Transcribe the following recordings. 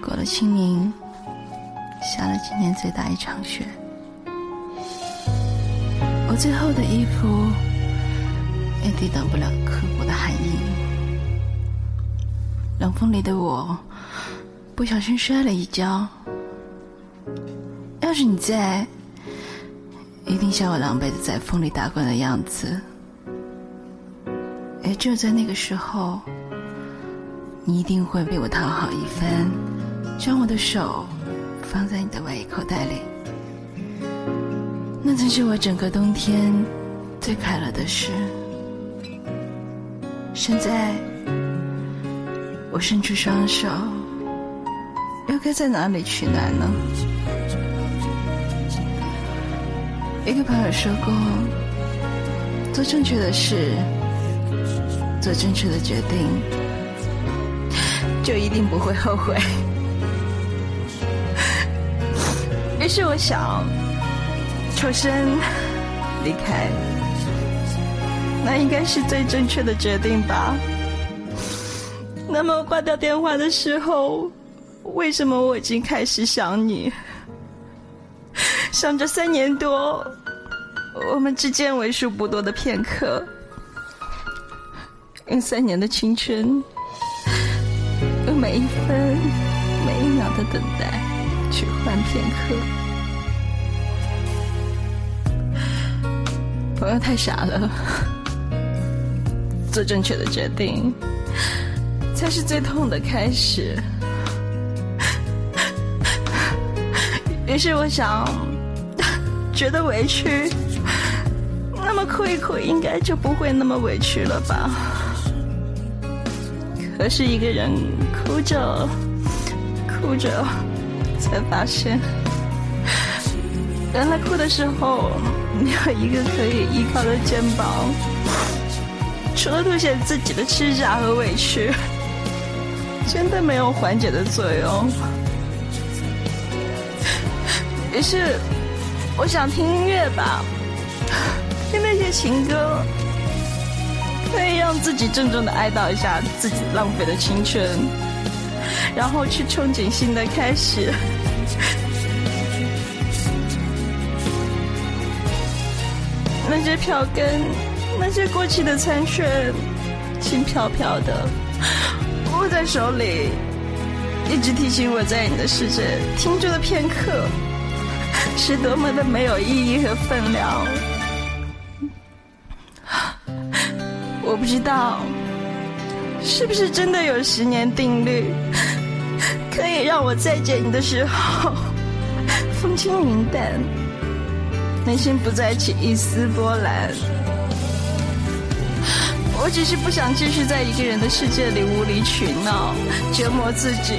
过了清明，下了今年最大一场雪。我最厚的衣服也抵挡不了刻骨的寒意。冷风里的我，不小心摔了一跤。要是你在，一定像我狼狈的在风里打滚的样子。而就在那个时候，你一定会为我讨好一番，将我的手放在你的外衣口袋里。那曾是我整个冬天最快乐的事。现在，我伸出双手，又该在哪里取暖呢？一个朋友说过，做正确的事，做正确的决定，就一定不会后悔。于是我想。抽身离开，那应该是最正确的决定吧。那么挂掉电话的时候，为什么我已经开始想你？想着三年多，我们之间为数不多的片刻，用三年的青春，用每一分每一秒的等待，去换片刻。朋友太傻了，做正确的决定才是最痛的开始。于是我想，觉得委屈，那么哭一哭应该就不会那么委屈了吧？可是一个人哭着哭着，才发现，原来哭的时候。没有一个可以依靠的肩膀，除了凸显自己的吃傻和委屈，真的没有缓解的作用。于是，我想听音乐吧，听那些情歌，可以让自己郑重的哀悼一下自己浪费的青春，然后去憧憬新的开始。那些票根，那些过期的餐券，轻飘飘的握在手里，一直提醒我在你的世界停住的片刻，是多么的没有意义和分量。我不知道，是不是真的有十年定律，可以让我再见你的时候，风轻云淡。内心不再起一丝波澜，我只是不想继续在一个人的世界里无理取闹，折磨自己。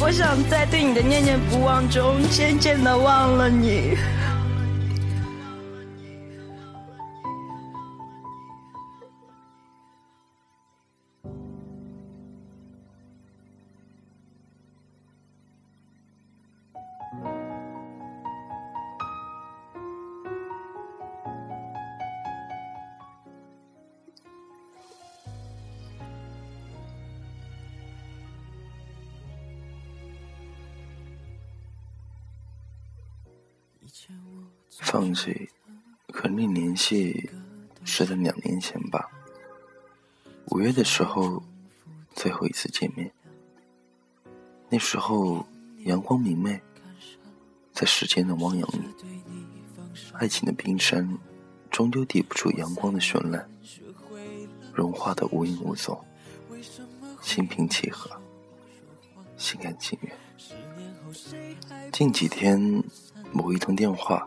我想在对你的念念不忘中，渐渐的忘了你。放弃和你联系是在两年前吧，五月的时候最后一次见面，那时候阳光明媚，在时间的汪洋里，爱情的冰山终究抵不住阳光的绚烂，融化的无影无踪，心平气和，心甘情愿。近几天。某一通电话，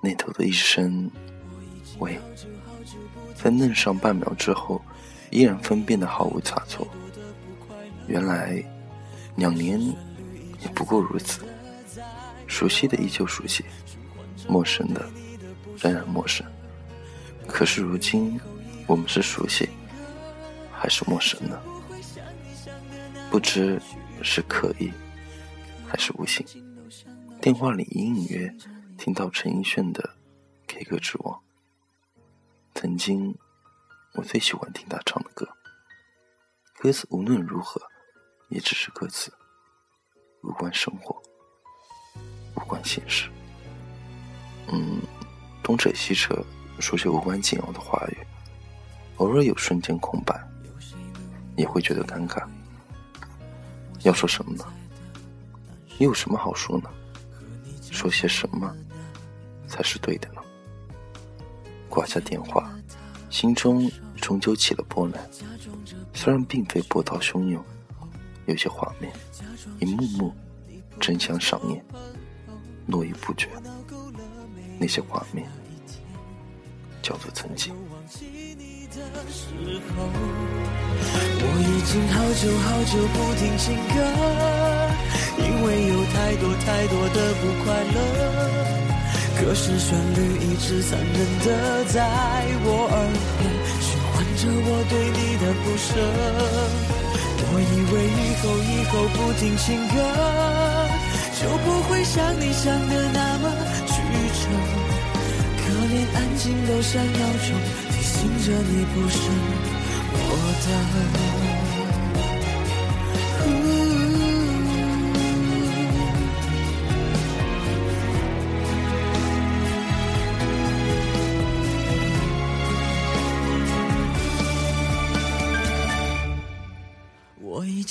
那头的一声“喂”，在愣上半秒之后，依然分辨的毫无差错。原来，两年也不过如此。熟悉的依旧熟悉，陌生的仍然陌生。可是如今，我们是熟悉，还是陌生呢？不知是刻意，还是无心。电话里隐隐约听到陈奕迅的《K 歌之王》，曾经我最喜欢听他唱的歌。歌词无论如何，也只是歌词，无关生活，无关现实。嗯，东扯西扯，说些无关紧要的话语，偶尔有瞬间空白，也会觉得尴尬。要说什么呢？又有什么好说呢？说些什么才是对的呢？挂下电话，心中终究起了波澜。虽然并非波涛汹涌，有些画面一幕幕争相上演，络绎不绝。那些画面叫做曾经。我已经好久好久不听情歌，因为有太多太多的不快乐。可是旋律一直残忍的在我耳边循环着我对你的不舍。我以为以后以后不听情歌，就不会像你想的那么曲折。可连安静都想要宠，提醒着你不是我的。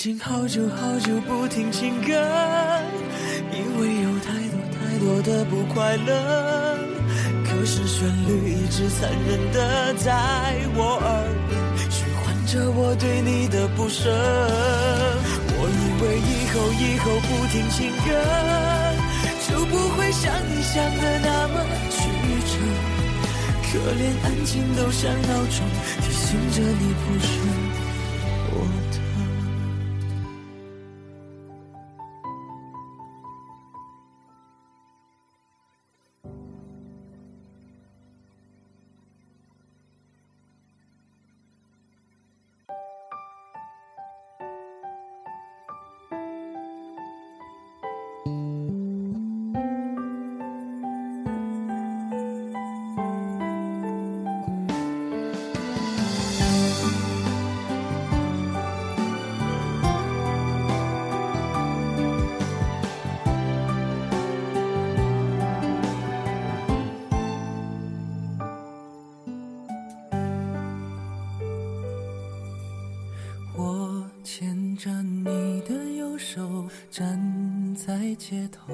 经好久好久不听情歌，因为有太多太多的不快乐。可是旋律一直残忍的在我耳边循环着我对你的不舍。我以为以后以后不听情歌，就不会像你想的那么曲折。可连安静都像闹钟，提醒着你不是。手站在街头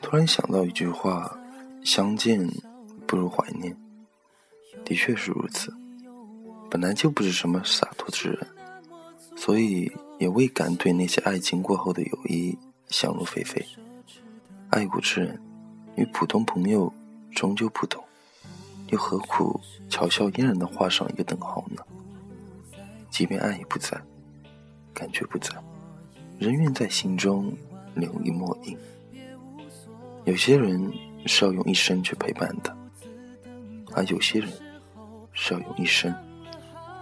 突然想到一句话：“相见不如怀念。”的确是如此。本来就不是什么洒脱之人，所以也未敢对那些爱情过后的友谊想入非非。爱过之人与普通朋友终究不同，又何苦嘲笑嫣然的画上一个等号呢？即便爱已不在，感觉不在，仍愿在心中留一墨印。有些人是要用一生去陪伴的，而有些人是要用一生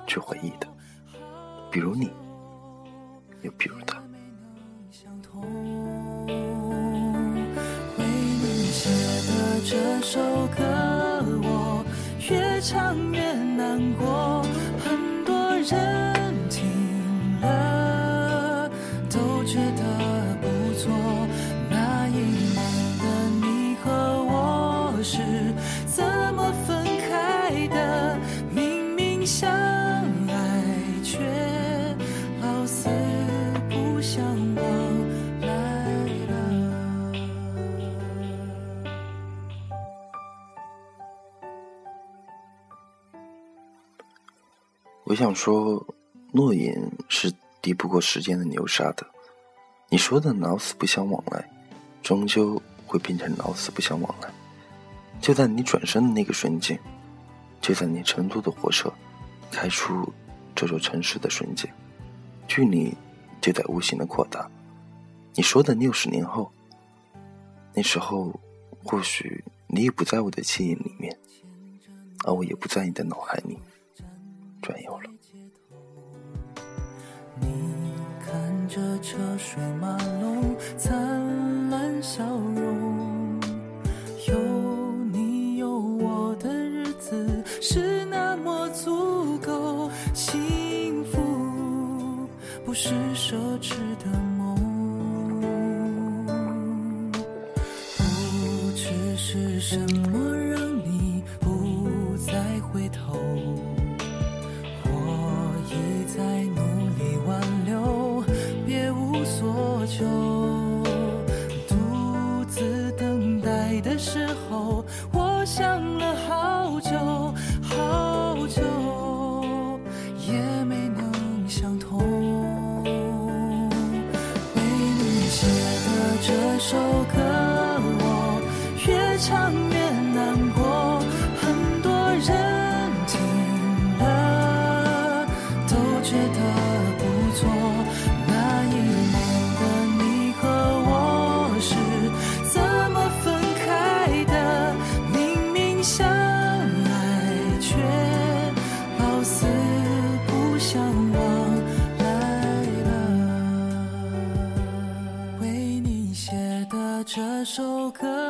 去回忆的。比如你，又比如他。这首歌，我越唱越难过。很多人我想说，诺言是敌不过时间的流沙的。你说的老死不相往来，终究会变成老死不相往来。就在你转身的那个瞬间，就在你乘坐的火车开出这座城市的瞬间，距离就在无形的扩大。你说的六十年后，那时候或许你也不在我的记忆里面，而我也不在你的脑海里。转悠了。你看着车水马龙，灿首歌，我越唱越这